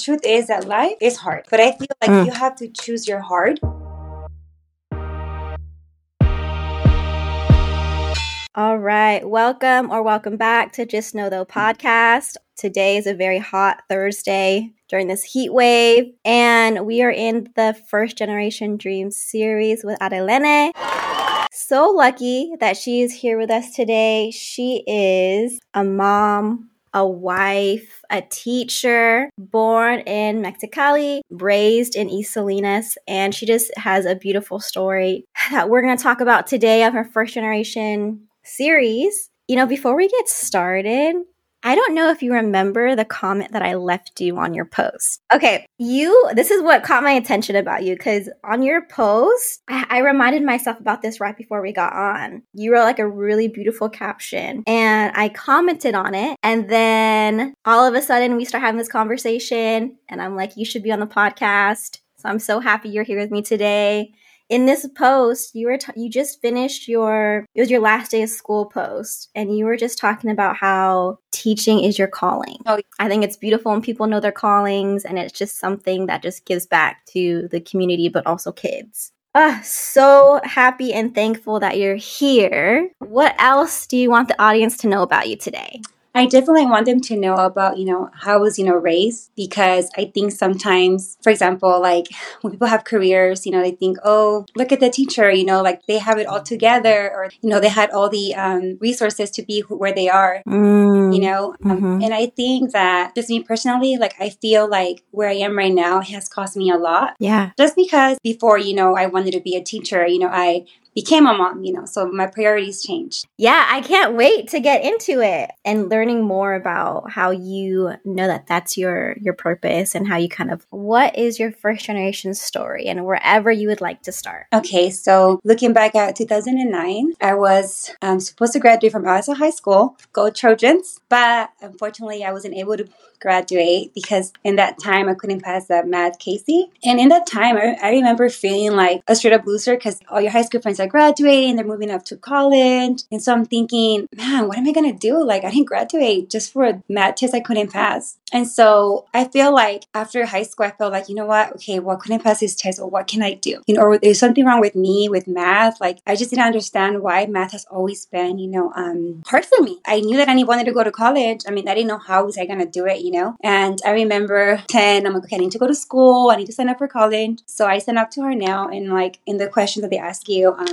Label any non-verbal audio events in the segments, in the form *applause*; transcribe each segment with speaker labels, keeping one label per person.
Speaker 1: truth is that life is hard, but I feel like mm. you have to choose your heart.
Speaker 2: All right. Welcome or welcome back to Just Know Though podcast. Today is a very hot Thursday during this heat wave, and we are in the First Generation Dreams series with Adelene. So lucky that she is here with us today. She is a mom, a wife, a teacher, born in Mexicali, raised in East Salinas, and she just has a beautiful story *laughs* that we're going to talk about today of her first generation series. You know, before we get started, I don't know if you remember the comment that I left you on your post. Okay, you, this is what caught my attention about you because on your post, I, I, reminded myself about this right before we got on. You wrote like a really beautiful caption and I commented on it. And then all of a sudden, we start having this conversation, and I'm like, you should be on the podcast. So I'm so happy you're here with me today in this post you were t- you just finished your it was your last day of school post and you were just talking about how teaching is your calling oh, i think it's beautiful when people know their callings and it's just something that just gives back to the community but also kids Ah, so happy and thankful that you're here. What else do you want the audience to know about you today?
Speaker 1: I definitely want them to know about, you know, how I was, you know, raised because I think sometimes, for example, like when people have careers, you know, they think, oh, look at the teacher, you know, like they have it all together or, you know, they had all the um, resources to be where they are, mm, you know. Um, mm-hmm. and I think that just me personally, like I feel like where I am right now has cost me a lot.
Speaker 2: Yeah.
Speaker 1: Just because before, you know, I wanted to be a teacher, you know, I became a mom, you know, so my priorities changed.
Speaker 2: Yeah, I can't wait to get into it and learning more about how you know that that's your your purpose and how you kind of what is your first generation story and wherever you would like to start.
Speaker 1: Okay, so looking back at 2009, I was um, supposed to graduate from Alisal High School, go Trojans, but unfortunately I wasn't able to graduate because in that time I couldn't pass that math CAHSEE. And in that time, I, I remember feeling like a straight up loser because all your high school friends are graduating, they're moving up to college. And so I'm thinking, man, what am I going to do? Like, I didn't graduate just for a math test I couldn't pass. And so I feel like after high school, I felt like, you know what? Okay, well, I couldn't pass this test, or what can I do? You know, or there's something wrong with me with math. Like, I just didn't understand why math has always been, you know, um, hard for me. I knew that I wanted to go to college. I mean, I didn't know how was I going to do it, you know? And I remember 10, I'm like, okay, I need to go to school. I need to sign up for college. So I signed up to Hartnell. And like in the questions that they ask you, um,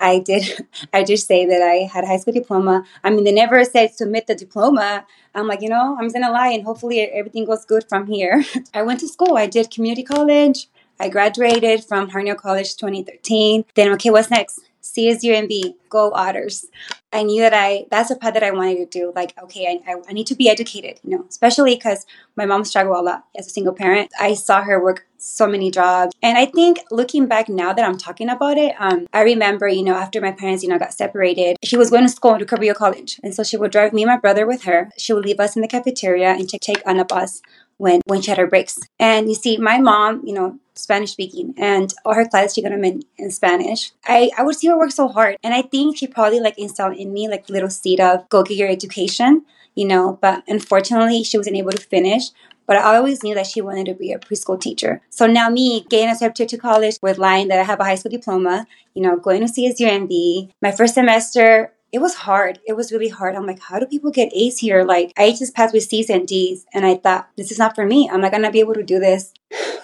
Speaker 1: I did, *laughs* I just say that I had high school diploma. I mean, they never said submit the diploma. I'm like, you know, I'm gonna lie and hopefully everything goes good from here. *laughs* I went to school. I did community college. I graduated from Hartnell College 2013. Then, okay, what's next? CSUMB, go Otters. I knew that I that's a path that I wanted to do. Like, okay, I, I, need to be educated, you know, especially because my mom struggled a lot as a single parent. I saw her work so many jobs. And I think looking back now that I'm talking about it, um, I remember, you know, after my parents, you know, got separated, she was going to school to Cabrillo College. And so she would drive me and my brother with her. She would leave us in the cafeteria and take, take on a bus when when she had her breaks. And you see, my mom, you know, Spanish speaking, and all her classes she got them in, in Spanish. I, I would see her work so hard, and I think she probably like instilled in me like little seed of go get your education, you know. But unfortunately, she wasn't able to finish. But I always knew that she wanted to be a preschool teacher. So now me getting accepted to college with lying that I have a high school diploma, you know, going to CSUMB. My first semester, it was hard. It was really hard. I'm like, how do people get A's here? Like, I just passed with C's and D's, and I thought, this is not for me. I'm not gonna be able to do this.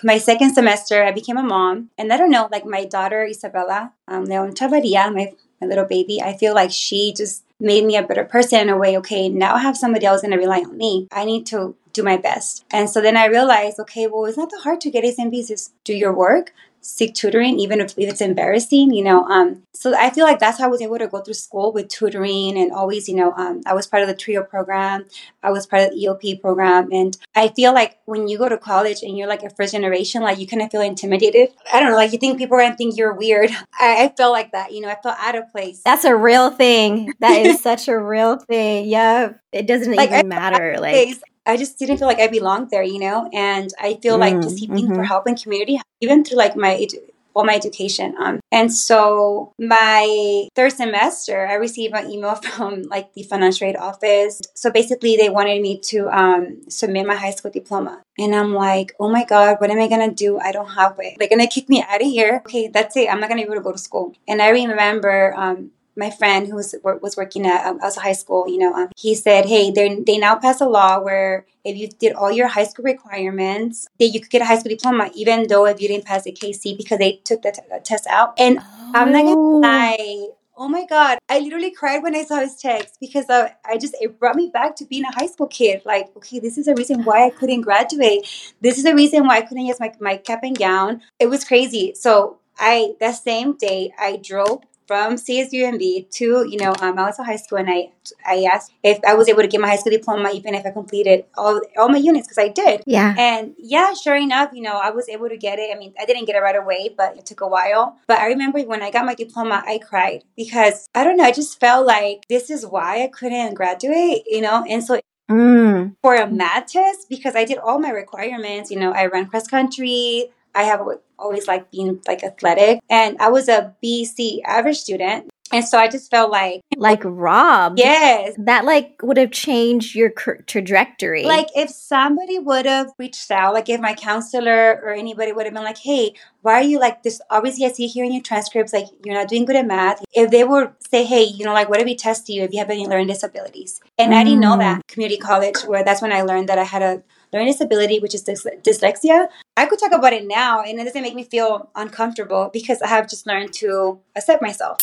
Speaker 1: My second semester, I became a mom, and I don't know, like my daughter Isabella, um, Leon Chavaria, my, my little baby, I feel like she just made me a better person in a way. Okay, now I have somebody else gonna rely on me. I need to do my best. And so then I realized, okay, well, it's not that hard to get A's and B's. Just do your work, seek tutoring, even if, if it's embarrassing, you know. Um, so I feel like that's how I was able to go through school with tutoring and always, you know, um, I was part of the TRIO program, I was part of the EOP program. And I feel like when you go to college and you're like a first generation, like you kind of feel intimidated. I don't know, like you think people are going to think you're weird. *laughs* I, I felt like that, you know, I felt out of place.
Speaker 2: That's a real thing. That is such a real thing. Yeah. It doesn't like, even matter. Like,
Speaker 1: I just didn't feel like I belonged there, you know? And I feel like just seeking mm-hmm. for help in community, even through like my all my education. Um, and so my third semester, I received an email *laughs* from like the financial aid office. So basically, they wanted me to um, submit my high school diploma. And I'm like, oh my God, what am I gonna do? I don't have it. They're gonna kick me out of here. Okay, that's it. I'm not gonna be able to go to school. And I remember um, my friend who was was working at um, as a high school, you know, um, he said, "Hey, they they now pass a law where if you did all your high school requirements, that you could get a high school diploma, even though if you didn't pass the CAHSEE because they took the, t- the test out." And oh. I'm not gonna oh. lie. Oh my God. I literally cried when I saw his text because uh, I just, it brought me back to being a high school kid. Like, okay, this is the reason why I couldn't graduate. This is the reason why I couldn't use my, my cap and gown. It was crazy. So I, that same day, I drove from CSUMB to, you know, um, Alisal High School, and I I asked if I was able to get my high school diploma, even if I completed all all my units, because I did.
Speaker 2: Yeah.
Speaker 1: And yeah, sure enough, you know, I was able to get it. I mean, I didn't get it right away, but it took a while. But I remember when I got my diploma, I cried because I don't know, I just felt like this is why I couldn't graduate, you know, and so Mm. for a math test because I did all my requirements. You know, I ran cross country, I have always liked being like athletic, and I was a BC average student. And so I just felt like
Speaker 2: like Rob.
Speaker 1: Yes.
Speaker 2: That like would have changed your trajectory.
Speaker 1: Like if somebody would have reached out, like if my counselor or anybody would have been like, "Hey, why are you like this? Obviously, I see here in your transcripts like you're not doing good at math." If they would say, "Hey, you know, like what if we test you if you have any learning disabilities?" And mm. I didn't know that mm. community college, where that's when I learned that I had a learning disability, which is dyslexia. I could talk about it now, and it doesn't make me feel uncomfortable because I have just learned to accept myself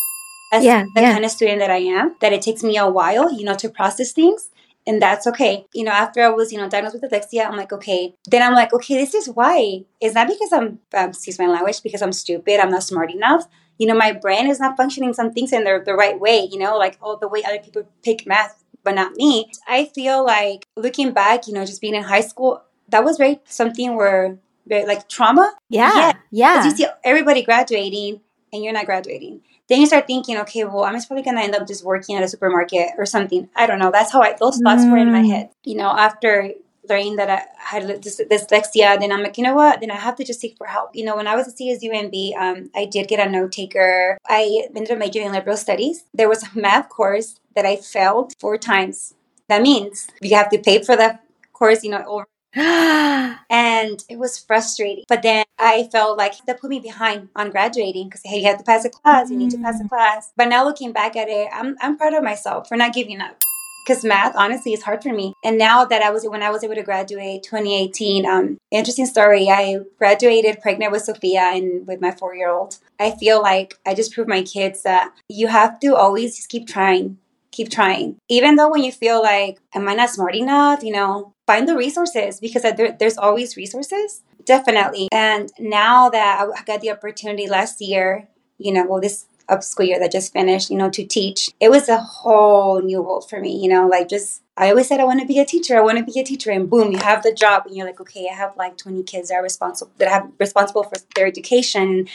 Speaker 1: as yeah, the yeah. kind of student that I am. That it takes me a while, you know, to process things. And that's okay. You know, after I was, you know, diagnosed with dyslexia, I'm like, okay. Then I'm like, okay, this is why. It's not because I'm, um, excuse my language, because I'm stupid, I'm not smart enough. You know, my brain is not functioning some things in the, the right way, you know, like, oh, the way other people pick math but not me. I feel like looking back, you know, just being in high school, that was very something where very like trauma.
Speaker 2: Yeah. Yeah. yeah.
Speaker 1: You see everybody graduating and you're not graduating. Then you start thinking, okay, well, I'm just probably gonna end up just working at a supermarket or something. I don't know. That's how I those thoughts mm. were in my mm. head. You know, after learning that I had dyslexia, then I'm like, you know what? Then I have to just seek for help. You know, when I was at CSUMB, um, I did get a note taker. I ended up majoring in liberal studies. There was a math course that I failed four times. That means you have to pay for the course, you know, over *gasps* and it was frustrating. But then I felt like that put me behind on graduating because hey, you have to pass a class, you need to pass a mm. class. But now looking back at it, I'm I'm proud of myself for not giving up because math honestly is hard for me and now that i was when i was able to graduate 2018 um interesting story i graduated pregnant with sophia and with my four year old i feel like i just proved my kids that you have to always just keep trying keep trying even though when you feel like am i not smart enough you know find the resources because there, there's always resources definitely and now that i got the opportunity last year you know well this up school year that just finished, you know, to teach. It was a whole new world for me, you know, like just I always said I want to be a teacher. I want to be a teacher, and boom, you have the job, and you're like, okay, I have like 20 kids that are responsible that have responsible for their education.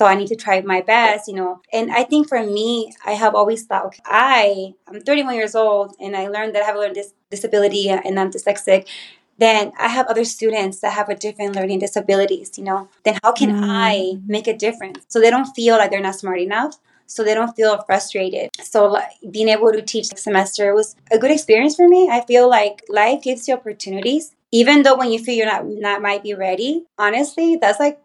Speaker 1: So I need to try my best, you know. And I think for me, I have always thought, okay, I I'm 31 years old, and I learned that I have a learning dis- disability, and I'm dyslexic then I have other students that have a different learning disabilities, you know, then how can mm. I make a difference? So they don't feel like they're not smart enough. So they don't feel frustrated. So like, being able to teach this semester was a good experience for me. I feel like life gives you opportunities, even though when you feel you're not not might be ready. Honestly, that's like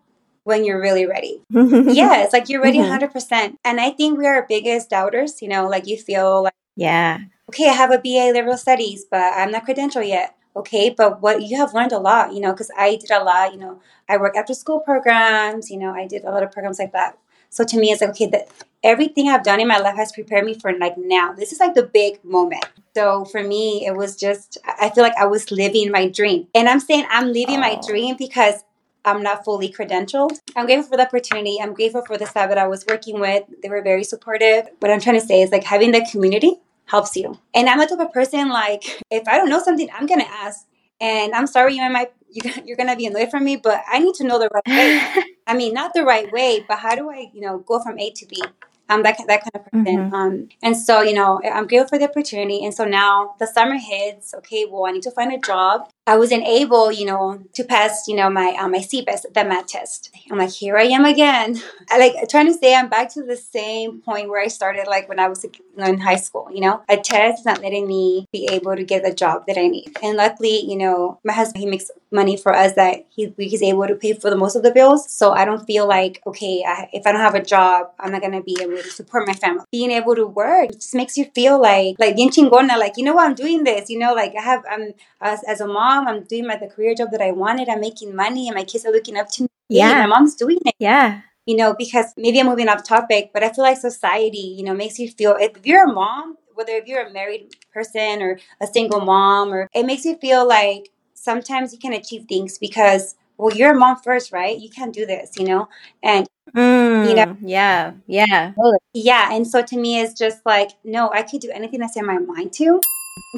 Speaker 1: when you're really ready. *laughs* yeah, it's like you're ready mm-hmm. 100%. And I think we are our biggest doubters, you know, like you feel like,
Speaker 2: yeah,
Speaker 1: okay, I have a BA liberal studies, but I'm not credentialed yet okay but what you have learned a lot you know because i did a lot you know i work after school programs you know i did a lot of programs like that so to me it's like okay that everything i've done in my life has prepared me for like now this is like the big moment so for me it was just i feel like i was living my dream and i'm saying i'm living oh. my dream because I'm not fully credentialed. I'm grateful for the opportunity. I'm grateful for the staff that I was working with. They were very supportive. What I'm trying to say is like having the community helps you. And I'm a type of person like if I don't know something, I'm gonna ask. And I'm sorry you might *laughs* you're gonna be annoyed from me, but I need to know the right way. *laughs* I mean, not the right way, but how do I, you know, go from A to B? I'm that, that kind of person.
Speaker 2: Mhm.
Speaker 1: Um, and so, you know, I'm grateful for the opportunity. And so now the summer hits. Okay, well, I need to find a job. I wasn't able, you know, to pass, you know, my uh, my CBEST, the math test. I'm like, here I am again. *laughs* I like trying to say I'm back to the same point where I started, like when I was in high school. You know, a test is not letting me be able to get the job that I need. And luckily, you know, my husband he makes money for us that he he's able to pay for the most of the bills. So I don't feel like okay, I, if I don't have a job, I'm not gonna be able to support my family. Being able to work just makes you feel like like bien chingona, like you know what I'm doing this. You know, like I have I'm as, as a mom, I'm doing my the career job that I wanted. I'm making money, and my kids are looking up to me.
Speaker 2: Yeah.
Speaker 1: my mom's doing it
Speaker 2: Yeah.
Speaker 1: you know, because maybe I'm moving off topic, but I feel like society, you know, makes you feel if you're a mom, whether if you're a married person or a single mom, or it makes you feel like sometimes you can achieve things because, well, you're a mom first, right? You can't do this, you know? And
Speaker 2: Mm,
Speaker 1: You know-
Speaker 2: yeah. Yeah.
Speaker 1: yeah, and so to me, it's just like, no, I could do anything I set my mind to.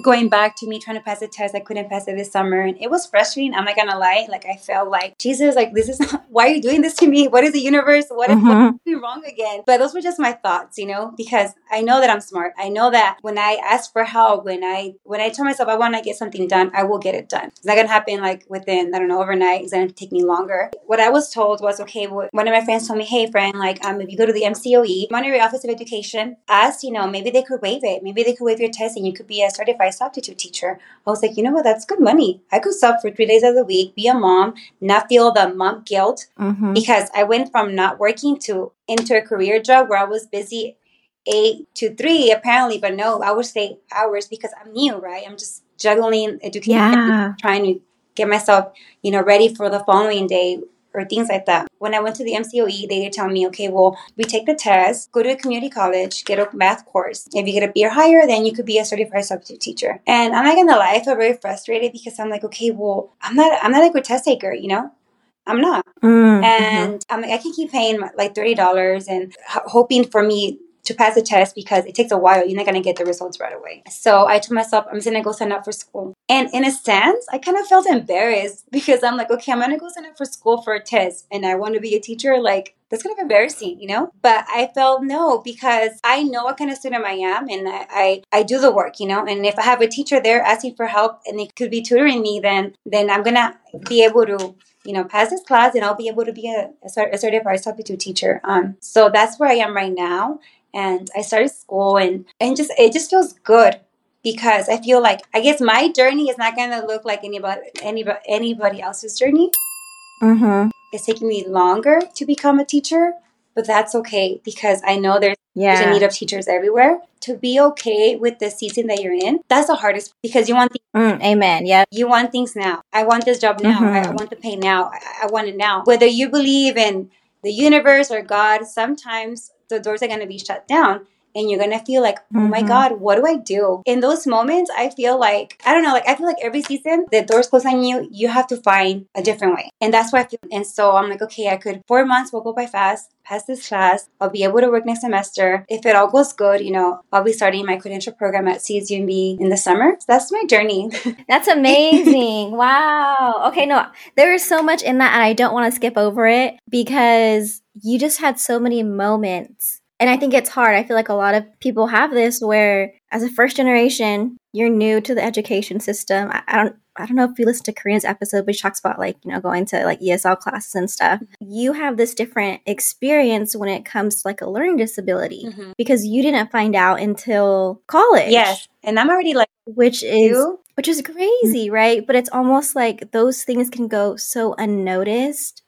Speaker 1: Going back to me trying to pass a test, I couldn't pass it this summer, and it was frustrating. I'm not gonna lie. Like I felt like Jesus, like this is *laughs* not, why are you doing this to me? What is the universe? What is
Speaker 2: Mhm.
Speaker 1: what's doing wrong again? But those were just my thoughts, you know, because I know that I'm smart. I know that when I ask for help, when I when I tell myself I want to get something done, I will get it done. It's not gonna happen like within I don't know overnight. It's gonna take me longer. What I was told was okay. Well, one of my friends told me, hey friend, like um, if you go to the MCOE, Monterey Office of Education, ask you know maybe they could waive it. Maybe they could waive your test and you could be a certified substitute teacher. I was like, you know what? That's good money. I could sub for three days of the week, be a mom, not feel the mom guilt
Speaker 2: Mm-hmm.
Speaker 1: because I went from not working to into a career job where I was busy eight to three apparently, but no, I would say hours because I'm new, right? I'm just juggling education,
Speaker 2: Yeah.
Speaker 1: trying to get myself, you know, ready for the following day or things like that. When I went to the MCOE, they did tell me, okay, well, we take the test, go to a community college, get a math course. If you get a B or higher, then you could be a certified substitute teacher. And I'm not gonna lie, I felt very frustrated because I'm like, okay, well, I'm not, I'm not a good test taker, you know. I'm not
Speaker 2: Mm-hmm.
Speaker 1: and I'm like, I can keep paying like thirty dollars and h- hoping for me to pass the test because it takes a while. You're not gonna get the results right away. So I told myself I'm just gonna go sign up for school. And in a sense, I kind of felt embarrassed *laughs* because I'm like, okay, I'm gonna go sign up for school for a test, and I want to be a teacher. Like that's kind of embarrassing, you know. But I felt no because I know what kind of student I am, and I I, I do the work, you know. And if I have a teacher there asking for help and they could be tutoring me, then then I'm gonna be able to you know, pass this class and I'll be able to be a, a certified substitute teacher. Um, so that's where I am right now. And I started school and, and just, it just feels good because I feel like, I guess my journey is not going to look like anybody, anybody, anybody else's journey.
Speaker 2: Mm-hmm.
Speaker 1: It's taking me longer to become a teacher, but that's okay because I know there's there's a need of teachers everywhere. To be okay with the season that you're in, that's the hardest because you want
Speaker 2: Mm, amen. Yeah.
Speaker 1: you want things now. I want this job now. I
Speaker 2: Mhm.
Speaker 1: want the pay now. I, I want it now. Whether you believe in the universe or God, sometimes the doors are going to be shut down. And you're gonna feel like, oh my
Speaker 2: Mhm.
Speaker 1: God, what do I do? In those moments, I feel like, I don't know, like I feel like every season, the doors close on you, you have to find a different way. And that's why I feel. And so I'm like, okay, I could, four months will go by fast, pass this class. I'll be able to work next semester. If it all goes good, you know, I'll be starting my credential program at CSUMB in the summer. So that's my journey. *laughs*
Speaker 2: That's amazing. wow. Okay, no, there is so much in that, and I don't want to skip over it because you just had so many moments. And I think it's hard. I feel like a lot of people have this where, as a first generation, you're new to the education system. I, I don't. I don't know if you listen to Korean's episode, she talks about like, you know, going to like ESL classes and stuff. You have this different experience when it comes to like a learning disability
Speaker 1: Mhm.
Speaker 2: because you didn't find out until college.
Speaker 1: Yes. And I'm already like
Speaker 2: Which is
Speaker 1: you.
Speaker 2: which is crazy, right? But it's almost like those things can go so unnoticed,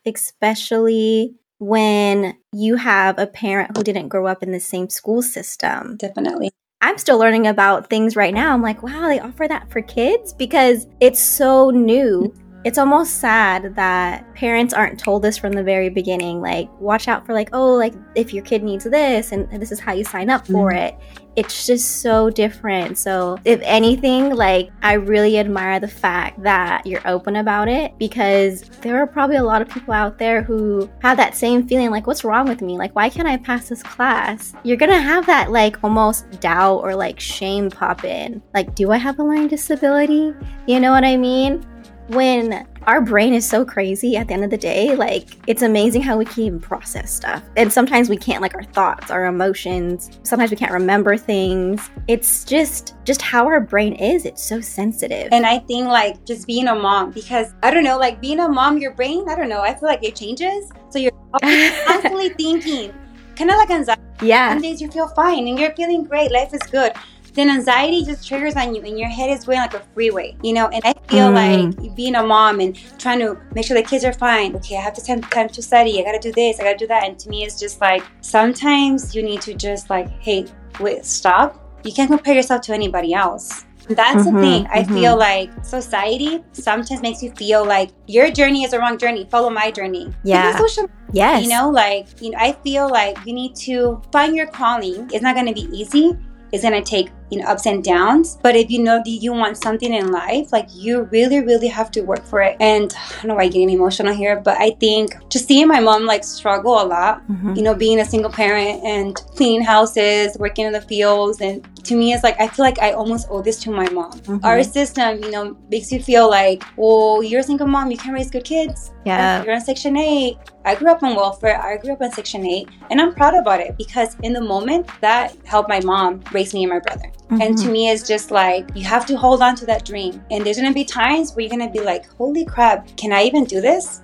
Speaker 2: especially when you have a parent who didn't grow up in the same school system.
Speaker 1: Definitely.
Speaker 2: I'm still learning about things right now. I'm like, wow, they offer that for kids because it's so new. It's almost sad that parents aren't told this from the very beginning. Like, watch out for, like, oh, like if your kid needs this and this is how you sign up for mm-hmm. it. It's just so different. So, if anything, like, I really admire the fact that you're open about it because there are probably a lot of people out there who have that same feeling like, what's wrong with me? Like, why can't I pass this class? You're gonna have that, like, almost doubt or like shame pop in. Like, do I have a learning disability? You know what I mean? When our brain is so crazy at the end of the day. Like, it's amazing how we can even process stuff. And sometimes we can't, like our thoughts, our emotions, sometimes we can't remember things. It's just, just how our brain is. It's so sensitive.
Speaker 1: And I think, like, just being a mom, because I don't know, like being a mom, your brain, I don't know, I feel like it changes. So you're *laughs* constantly thinking, kind of like anxiety.
Speaker 2: Yeah.
Speaker 1: Some days you feel fine and you're feeling great, life is good then anxiety just triggers on you and your head is going like a freeway you know and i feel mm. like being a mom and trying to make sure the kids are fine okay i have to spend time to study i gotta do this i gotta do that and to me it's just like sometimes you need to just like hey wait stop you can't compare yourself to anybody else that's mm-hmm, the thing. I mm-hmm. feel like society sometimes makes you feel like your journey is the wrong journey. Follow my journey.
Speaker 2: Yeah.
Speaker 1: Social,
Speaker 2: yes.
Speaker 1: You know, like you know, I feel like you need to find your calling. It's not going to be easy. It's going to take know ups and downs. But if you know that you want something in life like you really really have to work for it. And i don't know why i'm getting emotional here but i think just seeing my mom like struggle a lot mm-hmm. you know being a single parent and cleaning houses working in the fields and to me it's like i feel like i almost owe this to my mom. Mm-hmm. our system you know makes you feel like well you're a single mom you can't raise good kids.
Speaker 2: Yeah.
Speaker 1: You're on section 8 I grew up on welfare. I grew up on Section 8, and I'm proud about it because in the moment that helped my mom raise me and my brother. Mm-hmm. And to mm-hmm. me, it's just like you have to hold on to that dream. And there's gonna be times where you're gonna be like, holy crap, can I even do this?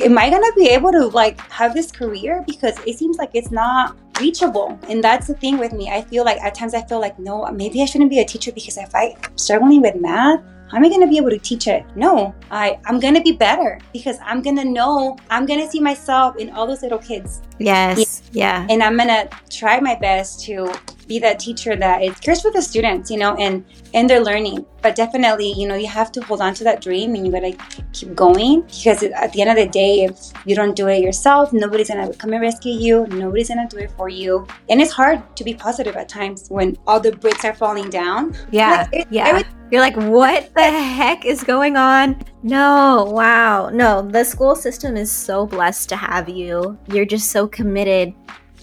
Speaker 1: Am I gonna be able to like have this career? Because it seems like it's not reachable. And that's the thing with me. I feel like at times I feel like, no, maybe I shouldn't be a teacher because if I'm struggling with math, how am I going to be able to teach it? No, I, I'm going to be better because I'm going to know, I'm going to see myself in all those little kids.
Speaker 2: Yes. Yeah.
Speaker 1: And I'm going to try my best to be that teacher that is cares for the students, you know, and and their learning. But definitely, you know, you have to hold on to that dream and you gotta keep going because at the end of the day, if you don't do it yourself, nobody's gonna come and rescue you. Nobody's gonna do it for you, and it's hard to be positive at times when all the bricks are falling down.
Speaker 2: Yeah, like, it, yeah. You're like, what the heck is going on? No, wow. No, the school system is so blessed to have you. You're just so committed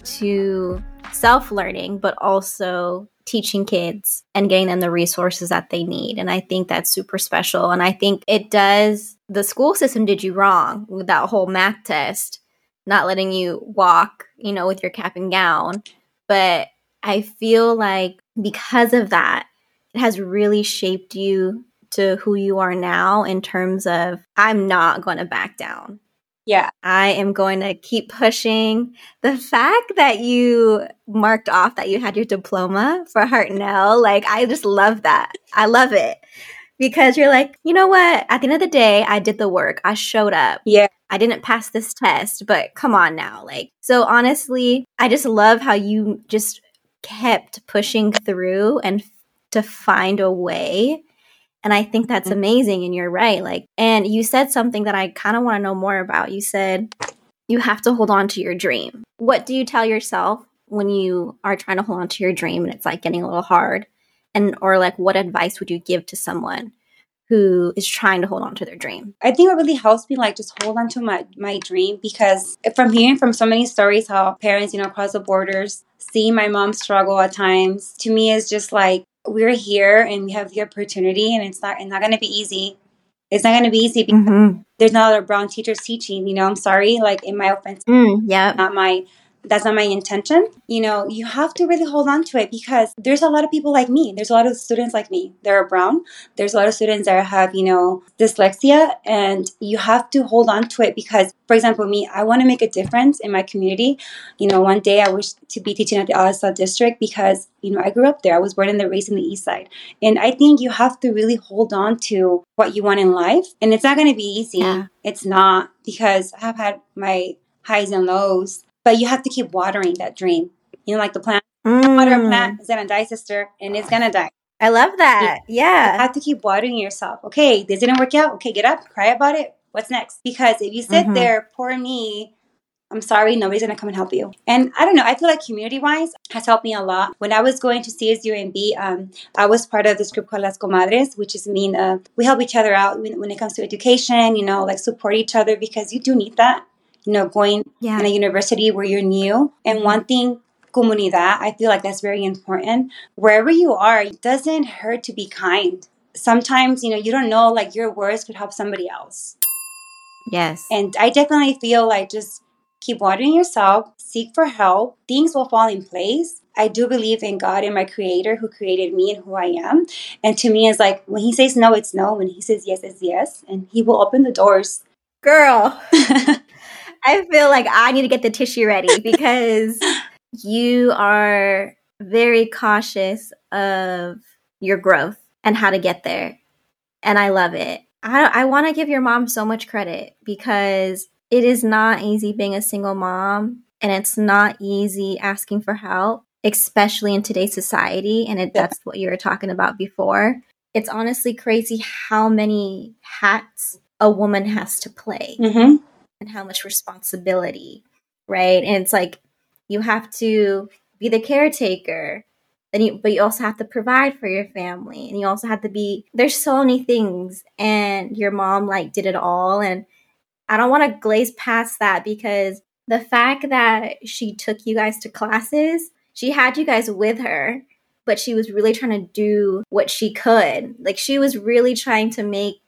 Speaker 2: to self learning, but also teaching kids and getting them the resources that they need. And I think that's super special. And I think it does, the school system did you wrong with that whole math test, not letting you walk, you know, with your cap and gown. But I feel like because of that, it has really shaped you to who you are now in terms of I'm not going to back down.
Speaker 1: Yeah.
Speaker 2: I am going to keep pushing. The fact that you marked off that you had your diploma for Hartnell, like, I just love that. I love it because you're like, you know what? At the end of the day, I did the work. I showed up.
Speaker 1: Yeah.
Speaker 2: I didn't pass this test, but come on now. Like, so honestly, I just love how you just kept pushing through and to find a way and I think that's mm-hmm. amazing. And you're right. Like, and you said something that I kind of want to know more about. You said you have to hold on to your dream. What do you tell yourself when you are trying to hold on to your dream and it's like getting a little hard? And, or like, what advice would you give to someone who is trying to hold on to their dream?
Speaker 1: I think what really helps me like just hold on to my my dream because from hearing from so many stories how parents, you know, across the borders, see my mom struggle at times, to me is just like we're here and we have the opportunity and it's not it's not going to be easy it's not going to be easy because mm-hmm. there's not a lot of brown teachers teaching you know i'm sorry like in my offense
Speaker 2: mm, yeah
Speaker 1: not my that's not my intention. You know, you have to really hold on to it because there's a lot of people like me. There's a lot of students like me that are brown. There's a lot of students that have, you know, dyslexia, and you have to hold on to it because, for example, me, I want to make a difference in my community. You know, one day I wish to be teaching at the Alisal district because, you know, I grew up there. I was born in the race in the east side. And I think you have to really hold on to what you want in life. And it's not going to be easy. Yeah. It's not because I have had my highs and lows but you have to keep watering that dream. You know, like the plant. Mm. Water a plant is gonna die, sister, and it's gonna die.
Speaker 2: I love that. Yeah.
Speaker 1: You have to keep watering yourself. Okay, this didn't work out. Okay, get up, cry about it. What's next? Because if you sit mm-hmm. there, poor me, I'm sorry, nobody's gonna come and help you. And I don't know, I feel like community wise has helped me a lot. When I was going to CSUMB, um, I was part of this group called Las Comadres, which is mean uh, we help each other out when, when it comes to education, you know, like support each other because you do need that you know, going yeah. in a university where you're new and mm-hmm. one thing comunidad, I feel like that's very important. Wherever you are, it doesn't hurt to be kind. Sometimes, you know, you don't know, like your words could help somebody else.
Speaker 2: Yes.
Speaker 1: And I definitely feel like just keep watering yourself, seek for help, things will fall in place. I do believe in God and my creator who created me and who I am. And to me, it's like when he says no, it's no. When he says yes, it's yes. And he will open the doors.
Speaker 2: Girl, *laughs* I feel like I need to get the tissue ready *laughs* because you are very cautious of your growth and how to get there. And I love it. I, I want to give your mom so much credit because it is not easy being a single mom and it's not easy asking for help, especially in today's society. And it, that's what you were talking about before. It's honestly crazy how many hats a woman has to play
Speaker 1: Mm-hmm.
Speaker 2: And how much responsibility, right? And it's like you have to be the caretaker, then you but you also have to provide for your family, and you also have to be. There's so many things, and your mom like did it all, and I don't want to glaze past that because the fact that she took you guys to classes, she had you guys with her. But she was really trying to do what she could. Like, she was really trying to make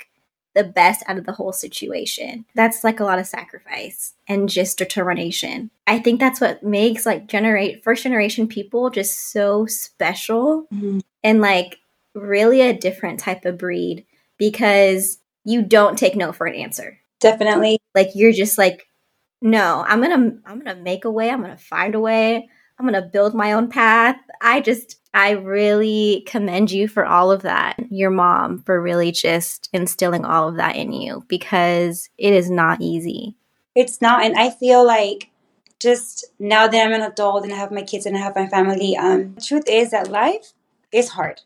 Speaker 2: the best out of the whole situation. That's like a lot of sacrifice and just determination. I think that's what makes like generate first generation people just so special
Speaker 1: Mhm.
Speaker 2: and like really a different type of breed because you don't take no for an answer.
Speaker 1: Definitely.
Speaker 2: Like you're just like no, I'm going to I'm going to make a way, I'm going to find a way. I'm going to build my own path. I just I really commend you for all of that. Your mom for really just instilling all of that in you because it is not easy.
Speaker 1: It's not. And I feel like just now that I'm an adult and I have my kids and I have my family, um, the truth is that life is hard.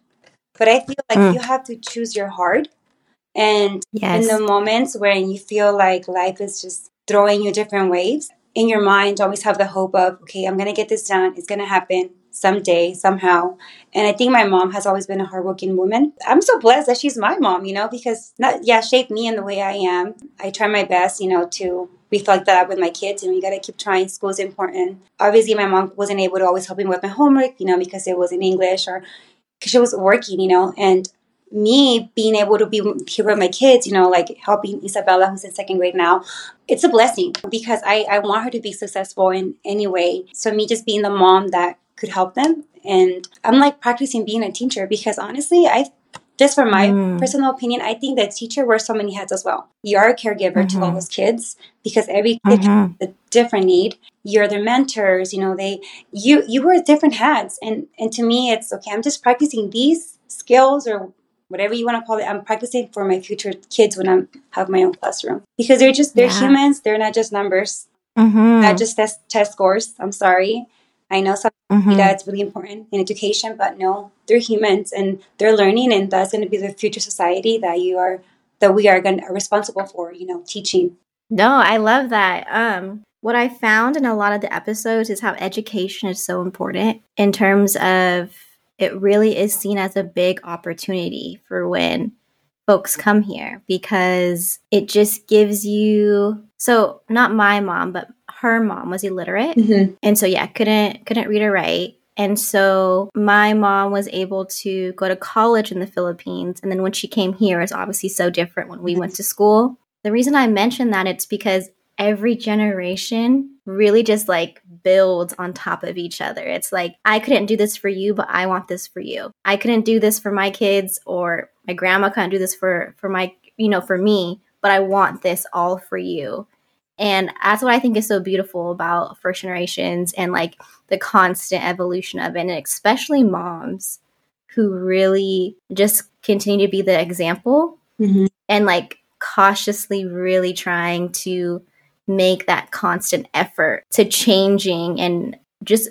Speaker 1: But I feel like
Speaker 2: Mm.
Speaker 1: you have to choose your heart. And
Speaker 2: Yes.
Speaker 1: in the moments when you feel like life is just throwing you different waves, in your mind, always have the hope of, okay, I'm going to get this done. It's going to happen someday, somehow. And I think my mom has always been a hardworking woman. I'm so blessed that she's my mom, you know, because not, yeah, shaped me in the way I am. I try my best, you know, to reflect that with my kids and we got to keep trying. school's important. Obviously, my mom wasn't able to always help me with my homework, you know, because it was in English or because she was working, you know, and me being able to be here with my kids, you know, like helping Isabella, who's in second grade now, it's a blessing because I, I want her to be successful in any way. So me just being the mom that could help them. And I'm like practicing being a teacher because honestly, I just from my
Speaker 2: Mm.
Speaker 1: personal opinion, I think that teacher wears so many hats as well. You are a caregiver to all
Speaker 2: Mhm.
Speaker 1: those kids because every kid
Speaker 2: Mhm.
Speaker 1: a different need. You're their mentors, you know, they you you wear different hats and and to me it's okay, I'm just practicing these skills or whatever you want to call it. I'm practicing for my future kids when I have my own classroom. Because they're just they're
Speaker 2: Yeah.
Speaker 1: humans, they're not just numbers,
Speaker 2: Mhm.
Speaker 1: not just test test scores. I'm sorry. I know some
Speaker 2: Mhm.
Speaker 1: that's really important in education, but no, they're humans and they're learning and that's gonna be the future society that you are that we are gonna are responsible for, you know, teaching.
Speaker 2: No, I love that. Um, what I found in a lot of the episodes is how education is so important in terms of it really is seen as a big opportunity for when folks come here because it just gives you so not my mom but her mom was illiterate.
Speaker 1: Mm-hmm.
Speaker 2: and so yeah couldn't couldn't read or write. And so my mom was able to go to college in the philippines. And then when she came here it's obviously so different when we went to school. The reason i mention that it's because every generation really just like builds on top of each other. It's like i couldn't do this for you but i want this for you. I couldn't do this for my kids or my grandma couldn't do this for for my you know for me but i want this all for you. And that's what I think is so beautiful about first generations and like the constant evolution of it, and especially moms who really just continue to be the example
Speaker 1: Mm-hmm.
Speaker 2: and like cautiously really trying to make that constant effort to changing and just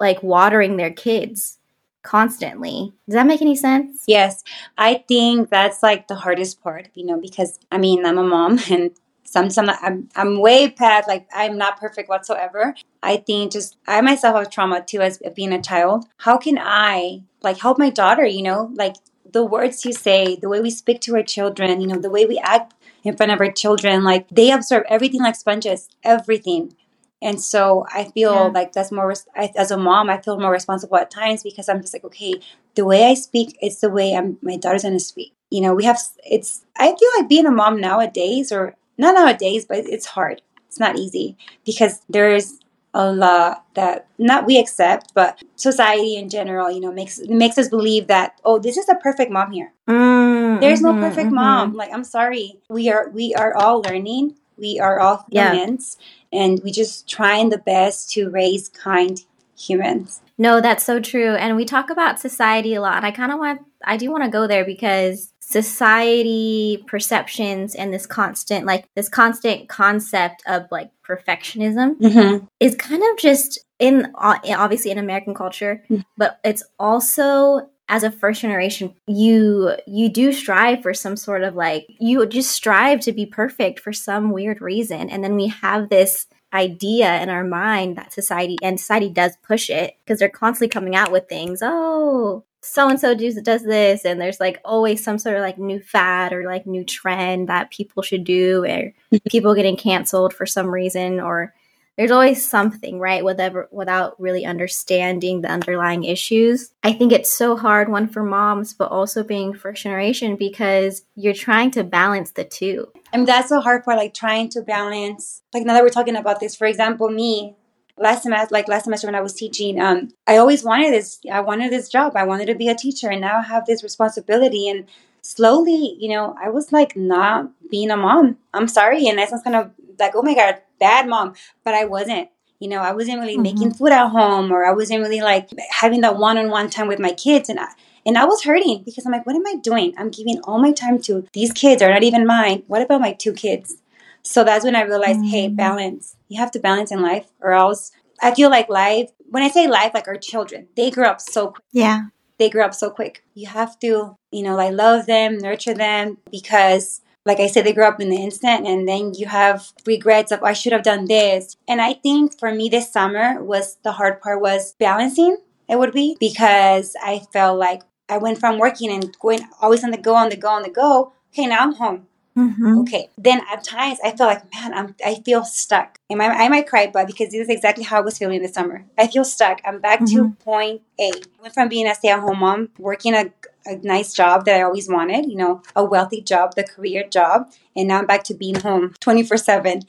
Speaker 2: like watering their kids constantly. Does that make any sense?
Speaker 1: Yes, I think that's like the hardest part, you know, because I mean, I'm a mom *laughs* and some, some, I'm, I'm way past, like, I'm not perfect whatsoever. I think just, I myself have trauma too as being a child. How can I, like, help my daughter, you know, like the words you say, the way we speak to our children, you know, the way we act in front of our children, like, they absorb everything like sponges, everything. And so I feel
Speaker 2: Yeah.
Speaker 1: like that's more, I, as a mom, I feel more responsible at times because I'm just like, okay, the way I speak is the way I'm, my daughter's going to speak. You know, we have, it's, I feel like being a mom nowadays or not nowadays, but it's hard. It's not easy because there's a lot that not we accept, but society in general, you know, makes makes us believe that oh, this is a perfect mom here. Mm, There's no mm-hmm, perfect mm-hmm. mom. Like I'm sorry, we are we are all learning. We are all humans, yeah. and we just trying the best to raise kind humans.
Speaker 2: No, that's so true. And we talk about society a lot. I kind of want, I do want to go there because society perceptions and this constant, like this constant concept of like perfectionism mm-hmm. is kind of just in, obviously in American culture, mm-hmm. but it's also as a first generation you you do strive for some sort of like you just strive to be perfect for some weird reason and then we have this idea in our mind that society and society does push it because they're constantly coming out with things. Oh, so and so does does this, and there's like always some sort of like new fad or like new trend that people should do, or *laughs* people getting canceled for some reason, or there's always something right whatever without really understanding the underlying issues i think it's so hard one for moms but also being first generation because you're trying to balance the two
Speaker 1: I mean, that's the hard part, like trying to balance. Like now that we're talking about this, for example, me last semester, like last semester when I was teaching, um, I always wanted this. I wanted this job. I wanted to be a teacher, and now I have this responsibility. And slowly, you know, I was like not being a mom. I'm sorry, and that sounds kind of like, oh my god, bad mom, but I wasn't. You know, I wasn't really mm-hmm. making food at home, or I wasn't really like having that one-on-one time with my kids, and I, and I was hurting because I'm like, what am I doing? I'm giving all my time to these kids are not even mine. What about my two kids? So that's when I realized, mm-hmm. hey, balance. You have to balance in life, or else I feel like life, when I say life, like our children, they grow up so quick.
Speaker 2: Yeah.
Speaker 1: They grow up so quick. You have to, you know, like love them, nurture them because like I said, they grow up in the instant, and then you have regrets of I should have done this. And I think for me this summer was the hard part was balancing. It would be because I felt like I went from working and going always on the go, on the go, on the go. Okay, now I'm home. Mm-hmm. Okay. Then at times I feel like, man, I'm, I feel stuck. And I, I might cry, but because this is exactly how I was feeling this summer. I feel stuck. I'm back mm-hmm. to point A. I went from being a stay at home mom, working a, a nice job that I always wanted, you know, a wealthy job, the career job. And now I'm back to being home 24 7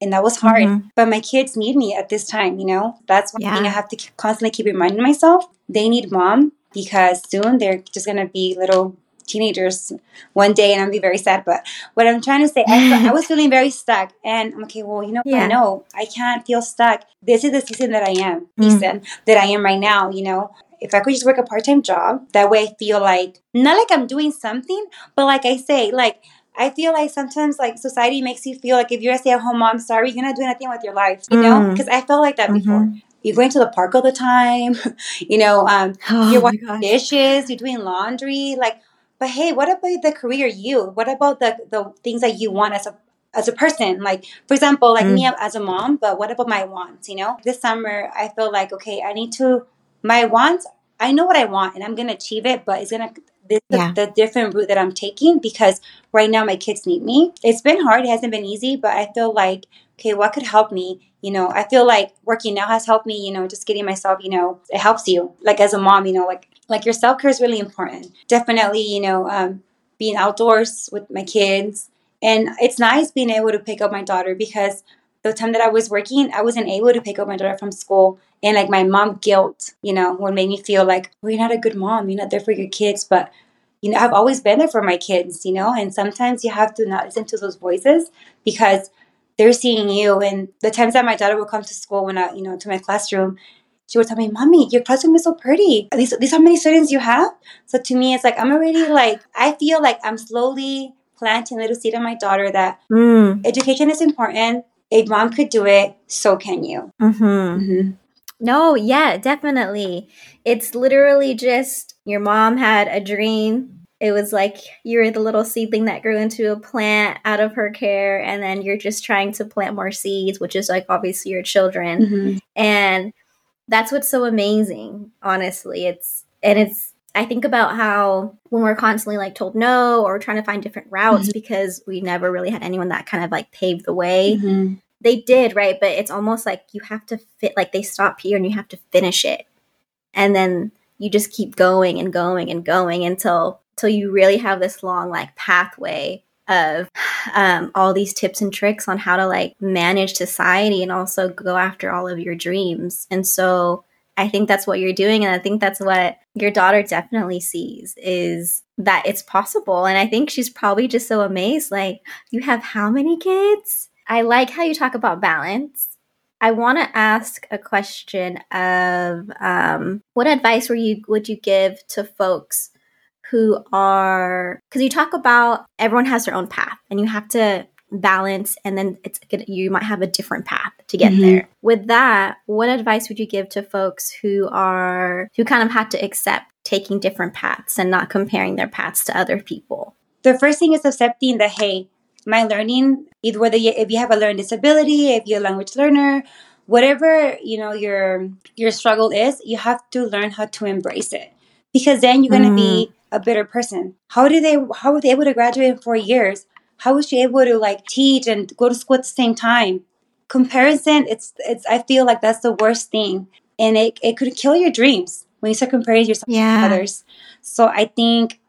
Speaker 1: and that was hard. Mm-hmm. But my kids need me at this time, you know. That's one yeah. thing I have to constantly keep reminding myself. They need mom, because soon they're just going to be little teenagers one day and I'll be very sad. But what I'm trying to say, I, I was *laughs* feeling very stuck. And I'm okay, well, you know, yeah. I know I can't feel stuck. This is the season that I am, mm. season that I am right now, you know. If I could just work a part time job, that way I feel like, not like I'm doing something, but like I say, like, I feel like sometimes like society makes you feel like if you're a stay at home mom, sorry, you're not doing anything with your life, you know? Because mm. I felt like that mm-hmm. before you're going to the park all the time *laughs* you know um, *sighs* oh you're washing dishes you're doing laundry like but hey what about the career you what about the the things that you want as a as a person like for example like mm. me as a mom but what about my wants you know this summer i feel like okay i need to my wants i know what i want and i'm gonna achieve it but it's gonna this yeah. the, the different route that i'm taking because right now my kids need me. It's been hard it hasn't been easy but i feel like okay what could help me? You know i feel like working now has helped me you know just getting myself you know it helps you like as a mom you know like like your self-care is really important. Definitely you know um, being outdoors with my kids. And it's nice being able to pick up my daughter because the time that i was working i wasn't able to pick up my daughter from school and like my mom guilt you know would make me feel like well you're not a good mom you're not there for your kids but you know i've always been there for my kids you know and sometimes you have to not listen to those voices because they're seeing you. And the times that my daughter would come to school when I, you know, to my classroom, she would tell me, "Mommy, your classroom is so pretty. These, these how many students you have." So to me, it's like I'm already like I feel like I'm slowly planting a little seed in my daughter that mm. education is important. If mom could do it, so can you.
Speaker 2: Mm-hmm. Mm-hmm. No, yeah, definitely. It's literally just your mom had a dream it was like you're the little seedling that grew into a plant out of her care and then you're just trying to plant more seeds which is like obviously your children mm-hmm. and that's what's so amazing honestly it's and it's i think about how when we're constantly like told no or trying to find different routes mm-hmm. because we never really had anyone that kind of like paved the way mm-hmm. they did right but it's almost like you have to fit like they stop here and you have to finish it and then you just keep going and going and going until till you really have this long like pathway of um, all these tips and tricks on how to like manage society and also go after all of your dreams. And so I think that's what you're doing. And I think that's what your daughter definitely sees is that it's possible. And I think she's probably just so amazed like, you have how many kids? I like how you talk about balance. I want to ask a question of um, what advice were you would you give to folks who are because you talk about everyone has their own path and you have to balance and then it's gonna, you might have a different path to get mm-hmm. there with that what advice would you give to folks who are who kind of had to accept taking different paths and not comparing their paths to other people
Speaker 1: the first thing is accepting that hey my learning either whether you, if you have a learning disability if you're a language learner whatever you know your your struggle is you have to learn how to embrace it because then you're going to mm. be a better person how do they how were they able to graduate in four years how was she able to like teach and go to school at the same time? Comparison it's it's i feel like that's the worst thing. And it, it could kill your dreams when you start comparing yourself yeah. to others. So i think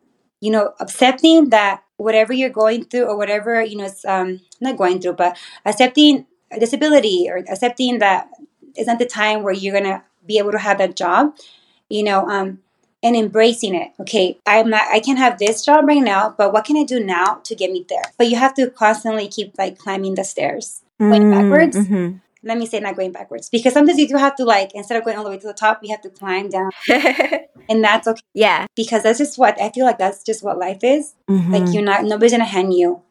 Speaker 1: you know accepting that whatever you're going through or whatever you know it's um not going through but accepting a disability or accepting that it's not the time where you're gonna be able to have that job you know um and embracing it okay i'm not i can't have this job right now but what can i do now to get me there but you have to constantly keep like climbing the stairs going mm, backwards mm-hmm. let me say not going backwards because sometimes you do have to like instead of going all the way to the top you have to climb down *laughs* and that's okay
Speaker 2: yeah
Speaker 1: because that's just what i feel like that's just what life is mm-hmm. like you're not nobody's gonna hand you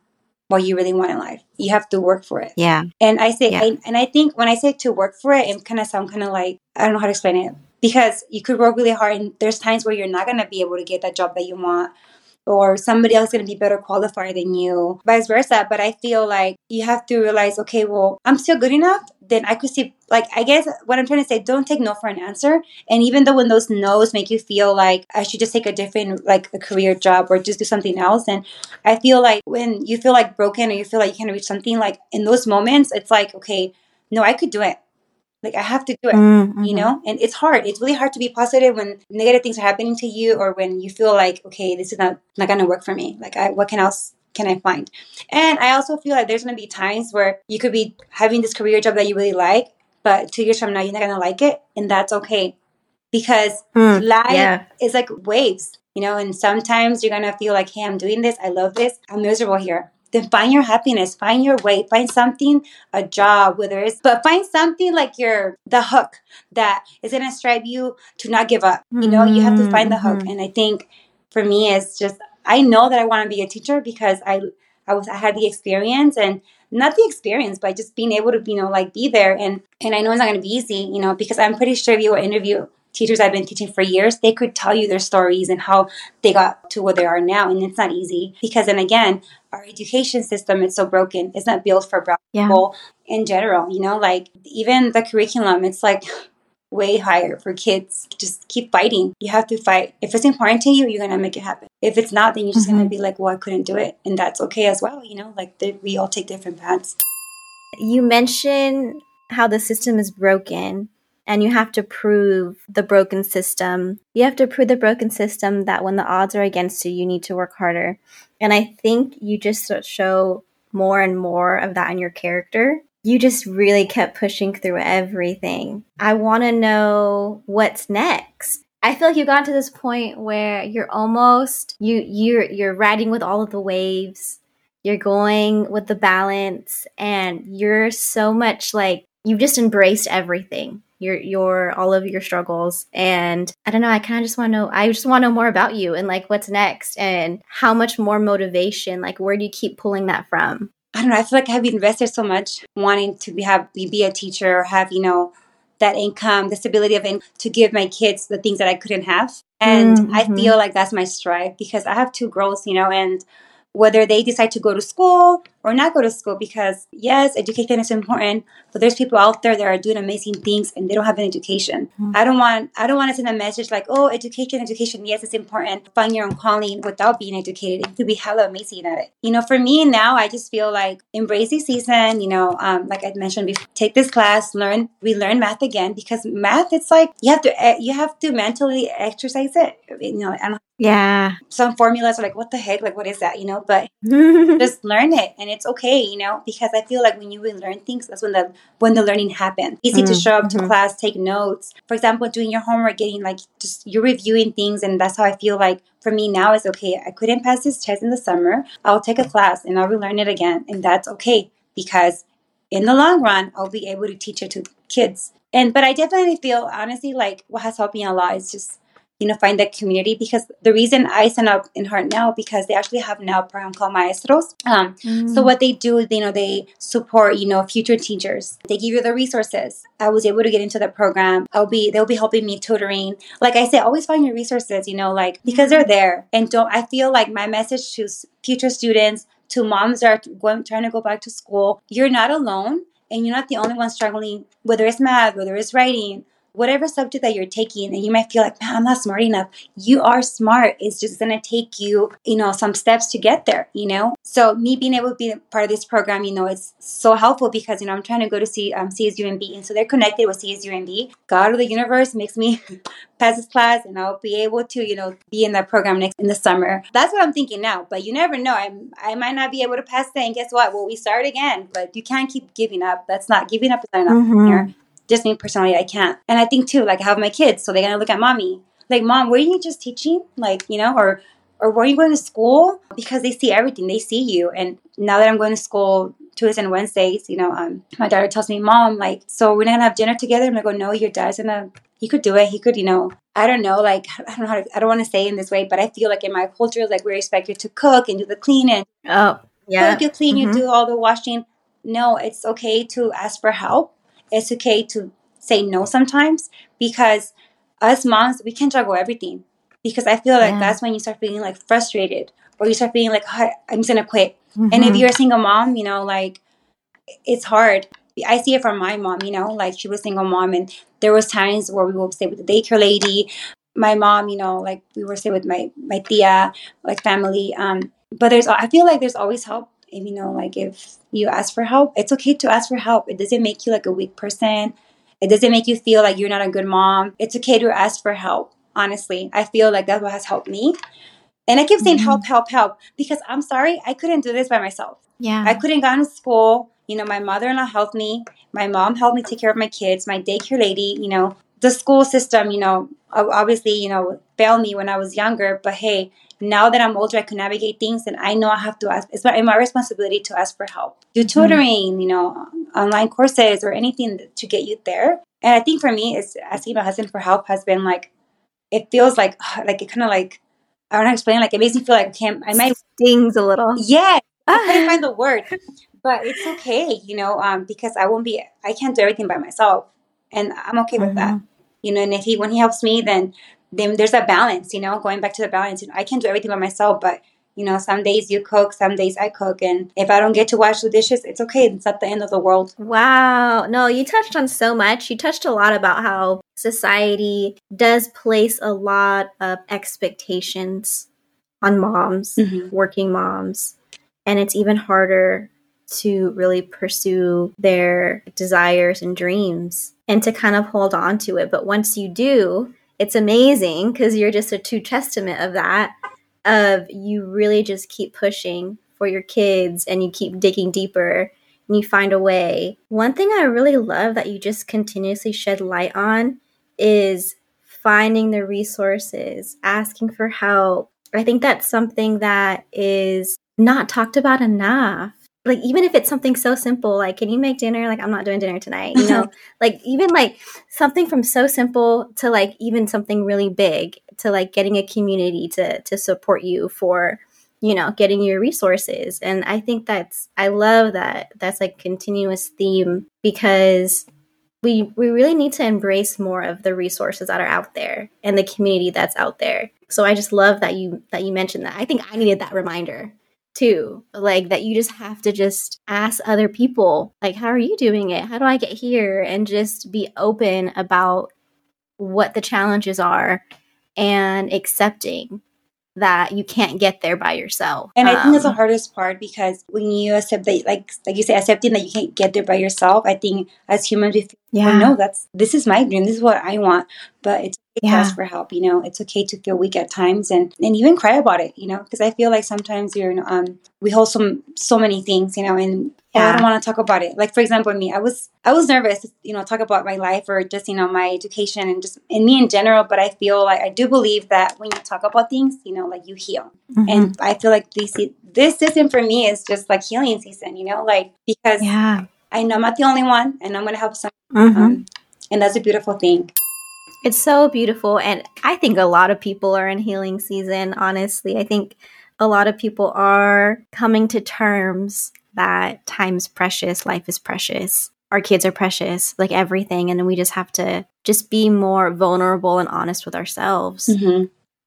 Speaker 1: what you really want in life. You have to work for it.
Speaker 2: Yeah.
Speaker 1: And I say, yeah. I, and I think when I say to work for it, it kind of sound kind of like I don't know how to explain it because you could work really hard, and there's times where you're not gonna be able to get that job that you want, or somebody else is going to be better qualified than you, vice versa. But I feel like you have to realize, okay, well, I'm still good enough. Then I could see, like, I guess what I'm trying to say, don't take no for an answer. And even though when those no's make you feel like I should just take a different, like, a career job or just do something else, and I feel like when you feel like broken or you feel like you can't reach something, like in those moments, it's like, okay, no, I could do it. Like I have to do it, mm-hmm. you know? And it's hard. It's really hard to be positive when negative things are happening to you or when you feel like, okay, this is not, not going to work for me. Like I, what can else can I find? And I also feel like there's going to be times where you could be having this career job that you really like, but two years from now, you're not going to like it. And that's okay because mm, life yeah. is like waves, you know, and sometimes you're going to feel like, hey, I'm doing this. I love this. I'm miserable here then find your happiness, find your way, find something, a job, whether it's, but find something like your, the hook that is going to strive you to not give up. You know, you have to find the hook. Mm-hmm. And I think for me, it's just, I know that I want to be a teacher because I, I was, I had the experience and not the experience, but just being able to, you know, like be there. And, and I know it's not going to be easy, you know, because I'm pretty sure if you will interview teachers I've been teaching for years, they could tell you their stories and how they got to where they are now. And it's not easy because then again, our education system is so broken. It's not built for brown yeah. people in general. You know, like even the curriculum, it's like way higher for kids. Just keep fighting. You have to fight. If it's important to you, you're gonna make it happen. If it's not, then you're just mm-hmm. gonna be like, "Well, I couldn't do it," and that's okay as well. You know, like we all take different paths.
Speaker 2: You mentioned how the system is broken and you have to prove the broken system. You have to prove the broken system that when the odds are against you, you need to work harder. And I think you just show more and more of that in your character. You just really kept pushing through everything. I want to know what's next. I feel like you got to this point where you're almost you you're you're riding with all of the waves. You're going with the balance and you're so much like you've just embraced everything your your all of your struggles. And i don't know i kind of just want to know i just want to know more about you and like what's next and how much more motivation like where do you keep pulling that from?
Speaker 1: I don't know i feel like i've invested so much wanting to be have be a teacher or have you know that income the stability of income to give my kids the things that i couldn't have. And mm-hmm. i feel like that's my strive because i have two girls you know and whether they decide to go to school or not go to school because yes, education is important, but there's people out there that are doing amazing things and they don't have an education. Mm-hmm. I don't want I don't want to send a message like, oh, education, education, yes, it's important. Find your own calling without being educated. You could be hella amazing at it. You know, for me now, I just feel like embrace the season. You know, um, like I mentioned before, take this class, learn, we learn math again because math, it's like you have to eh, you have to mentally exercise it. You know, and
Speaker 2: yeah.
Speaker 1: Some formulas are like, what the heck? Like, what is that? You know, but *laughs* just learn it and it's okay, you know, because I feel like when you learn things, that's when the when the learning happens. Easy mm-hmm. to show up to mm-hmm. class, take notes. For example, doing your homework, getting like just you're reviewing things and that's how I feel like for me now is okay. I couldn't pass this test in the summer. I'll take a class and I'll relearn it again. And that's okay because in the long run, I'll be able to teach it to kids. And but I definitely feel honestly like what has helped me a lot is just you know, find that community because the reason I sign up in Hartnell because they actually have now a program called Maestros. Um, mm. So what they do is, you know, they support, you know, future teachers. They give you the resources. I was able to get into the program. I'll be, they'll be helping me tutoring. Like I say, always find your resources, you know, like because they're there. And don't, I feel like my message to future students, to moms that are going, trying to go back to school, you're not alone and you're not the only one struggling, whether it's math, whether it's writing, whatever subject that you're taking and you might feel like man i'm not smart enough. You are smart. It's just going to take you you know some steps to get there you know? So me being able to be part of this program you know it's so helpful because you know i'm trying to go to see um, csumb and so they're connected with csumb god of the universe makes me *laughs* pass this class and i'll be able to you know be in that program next in the summer. That's what i'm thinking now but you never know. I, I might not be able to pass that and guess what? Well we start again but you can't keep giving up. That's not giving up is not mm-hmm. here just me personally, I can't. And I think too, like I have my kids, so they're gonna look at mommy. Like, mom, were you just teaching? Like, you know, or or were you going to school? Because they see everything, they see you. And now that I'm going to school Tuesdays and Wednesdays, you know, um, my daughter tells me, Mom, like, so we're not gonna have dinner together. I'm gonna go, No, your dad's gonna he could do it. He could, you know, I don't know, like I don't know how to, I don't want to say in this way, but I feel like in my culture, like we're expected to cook and do the cleaning.
Speaker 2: Oh, yeah.
Speaker 1: Cook, you clean, mm-hmm. you do all the washing. No, it's okay to ask for help it's okay to say no sometimes because us moms, we can juggle everything. Because I feel like yeah. that's when you start feeling like frustrated or you start feeling like, oh, I'm just gonna quit. Mm-hmm. And if mm-hmm. you're a single mom, you know, like it's hard. I see it from my mom, you know, like she was single mom and there was times where we would stay with the daycare lady. My mom, you know, like we were stay with my my tia, like family. Um, but there's I feel like there's always help if you know like if you ask for help it's okay to ask for help. It doesn't make you like a weak person. It doesn't make you feel like you're not a good mom. It's okay to ask for help honestly. I feel like that's what has helped me. And i keep saying mm-hmm. help help help because i'm sorry i couldn't do this by myself.
Speaker 2: Yeah.
Speaker 1: I couldn't go to school. You know my mother-in-law helped me. My mom helped me take care of my kids. My daycare lady you know the school system you know obviously you know failed me when i was younger. But hey now that I'm older, I can navigate things, and I know I have to ask. It's my, my responsibility to ask for help, do mm-hmm. tutoring, mm-hmm. you know, online courses or anything to get you there. And I think for me, is asking my husband for help has been like, it feels like *sighs* like it kind of like I don't know how to explain. Like it makes me feel like okay, I might
Speaker 2: stings a little.
Speaker 1: Yeah, I couldn't find *laughs* the word, but it's okay, you know, um, because I won't be. I can't do everything by myself, and I'm okay with mm-hmm. that. You know, and if he when he helps me, then then there's a balance, you know, going back to the balance. You know, I can do everything by myself, but you know, some days you cook, some days I cook, and if I don't get to wash the dishes, it's okay. It's not the end of the world.
Speaker 2: Wow. No, you touched on so much. You touched a lot about how society does place a lot of expectations on moms, mm-hmm. working moms, and it's even harder to really pursue their desires and dreams and to kind of hold on to it. But once you do, it's amazing because you're just a true testament of that of you really just keep pushing for your kids and you keep digging deeper and you find a way. One thing i really love that you just continuously shed light on is finding the resources asking for help. I think that's something that is not talked about enough like even if it's something so simple like can you make dinner? Like i'm not doing dinner tonight you know? *laughs* Like even like something from so simple to like even something really big to like getting a community to to support you for you know getting your resources. And i think that's i love that that's like continuous theme because we we really need to embrace more of the resources that are out there and the community that's out there. So i just love that you that you mentioned that. I think i needed that reminder too. Like that you just have to just ask other people, like, how are you doing it? How do I get here? And just be open about what the challenges are and accepting that you can't get there by yourself.
Speaker 1: And I think that's the
Speaker 2: Um,
Speaker 1: hardest part because when you accept that, like like you say, accepting that you can't get there by yourself, I think as humans we feel,
Speaker 2: yeah.
Speaker 1: well, no, that's this is my dream, this is what I want. But it's okay to
Speaker 2: Yeah.
Speaker 1: ask for help. You know, it's okay to feel weak at times and and even cry about it. You know, because I feel like sometimes you're um we hold some so many things. You know, and oh, I don't want to talk about it. Like for example, me, I was I was nervous. You know, talk about my life or just you know my education and just and me in general. But I feel like I do believe that when you talk about things, you know, like you heal.
Speaker 2: Mhm.
Speaker 1: And I feel like this this season for me is just like healing season, you know, like because
Speaker 2: yeah.
Speaker 1: I know I'm not the only one, and I'm gonna help some,
Speaker 2: Mhm.
Speaker 1: um, and that's a beautiful thing.
Speaker 2: It's so beautiful. And I think a lot of people are in healing season, honestly. I think a lot of people are coming to terms that time's precious, life is precious, our kids are precious, like everything. And we just have to just be more vulnerable and honest with ourselves.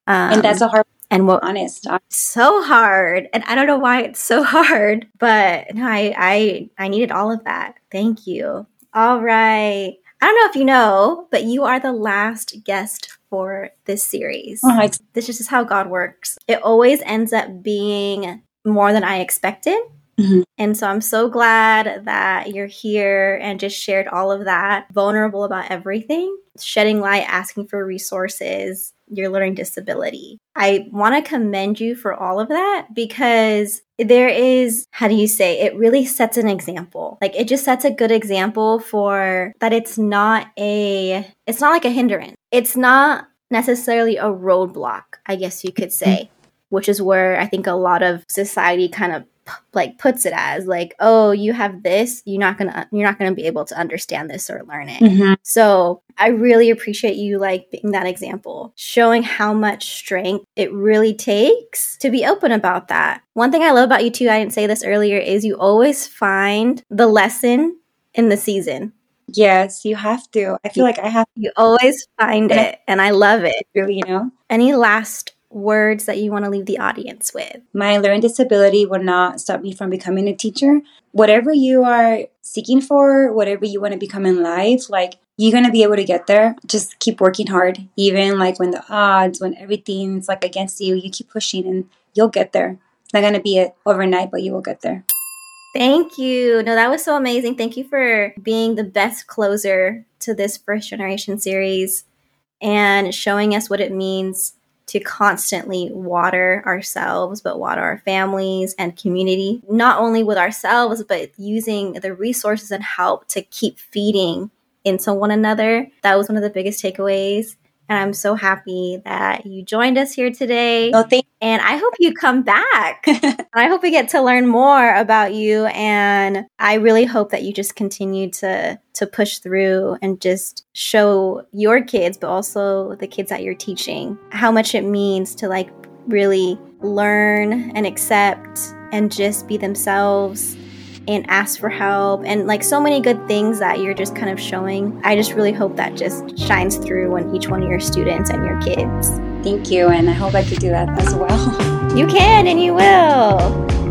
Speaker 2: Um,
Speaker 1: and that's a hard,
Speaker 2: and what
Speaker 1: honest.
Speaker 2: so hard and i don't know why it's so *laughs* hard but no i i i needed all of that thank you all right i don't know if you know but you are the last guest for this series.
Speaker 1: Oh,
Speaker 2: this is just how god works. It always ends up being more than i expected.
Speaker 1: Mhm.
Speaker 2: and so i'm so glad that you're here and just shared all of that vulnerable about everything shedding light asking for resources your learning disability. I want to commend you for all of that because there is how do you say it really sets an example. Like it just sets a good example for that it's not a it's not like a hindrance. It's not necessarily a roadblock i guess you could say which is where i think a lot of society kind of like puts it as like oh you have this you're not gonna you're not gonna be able to understand this or learn it
Speaker 1: Mhm.
Speaker 2: so I really appreciate you like being that example, showing how much strength it really takes to be open about that. One thing I love about you too, I didn't say this earlier, is you always find the lesson in the season.
Speaker 1: Yes, you have to. I feel like I have
Speaker 2: You always find it, and I love it.
Speaker 1: to, you know.
Speaker 2: Any last words that you want to leave the audience with?
Speaker 1: My learning disability will not stop me from becoming a teacher. Whatever you are seeking for, whatever you want to become in life, like you're going to be able to get there. Just keep working hard. Even like when the odds, when everything's like against you, you keep pushing and you'll get there. It's not going to be it overnight, but you will get there.
Speaker 2: Thank you. No, that was so amazing. Thank you for being the best closer to this first generation series and showing us what it means to constantly water ourselves, but water our families and community, not only with ourselves, but using the resources and help to keep feeding into one another. That was one of the biggest takeaways. And I'm so happy that you joined us here today.
Speaker 1: No, thank
Speaker 2: And I hope you come back. *laughs* I hope we get to learn more about you and I really hope that you just continue to to push through and just show your kids but also the kids that you're teaching how much it means to like really learn and accept and just be themselves and ask for help and like so many good things that you're just kind of showing. I just really hope that just shines through on each one of your students and your kids.
Speaker 1: thank you. And I hope I could do that as well. *laughs*
Speaker 2: You can and you will.